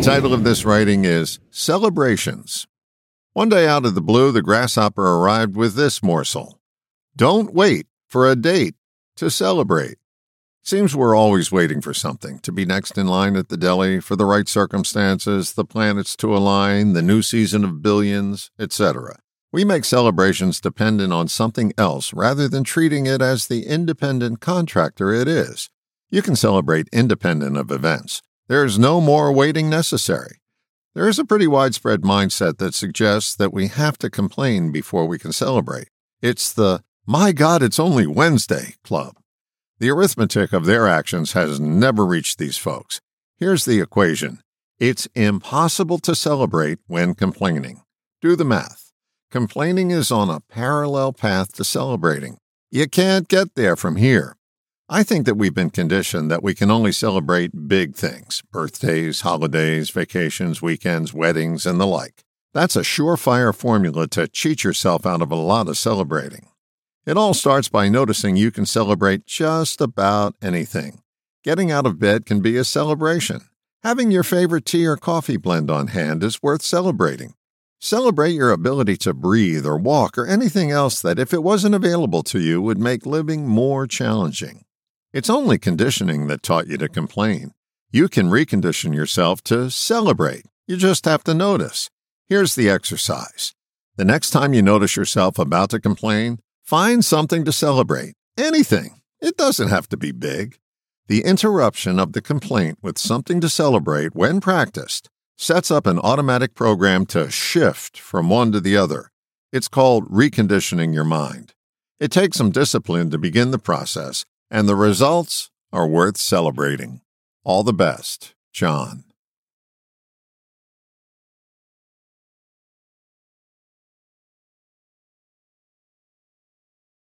The title of this writing is Celebrations. One day out of the blue, the grasshopper arrived with this morsel Don't wait for a date to celebrate. Seems we're always waiting for something to be next in line at the deli, for the right circumstances, the planets to align, the new season of billions, etc. We make celebrations dependent on something else rather than treating it as the independent contractor it is. You can celebrate independent of events. There is no more waiting necessary. There is a pretty widespread mindset that suggests that we have to complain before we can celebrate. It's the, my God, it's only Wednesday club. The arithmetic of their actions has never reached these folks. Here's the equation it's impossible to celebrate when complaining. Do the math. Complaining is on a parallel path to celebrating. You can't get there from here. I think that we've been conditioned that we can only celebrate big things birthdays, holidays, vacations, weekends, weddings, and the like. That's a surefire formula to cheat yourself out of a lot of celebrating. It all starts by noticing you can celebrate just about anything. Getting out of bed can be a celebration. Having your favorite tea or coffee blend on hand is worth celebrating. Celebrate your ability to breathe or walk or anything else that, if it wasn't available to you, would make living more challenging. It's only conditioning that taught you to complain. You can recondition yourself to celebrate. You just have to notice. Here's the exercise. The next time you notice yourself about to complain, Find something to celebrate. Anything. It doesn't have to be big. The interruption of the complaint with something to celebrate when practiced sets up an automatic program to shift from one to the other. It's called reconditioning your mind. It takes some discipline to begin the process, and the results are worth celebrating. All the best, John.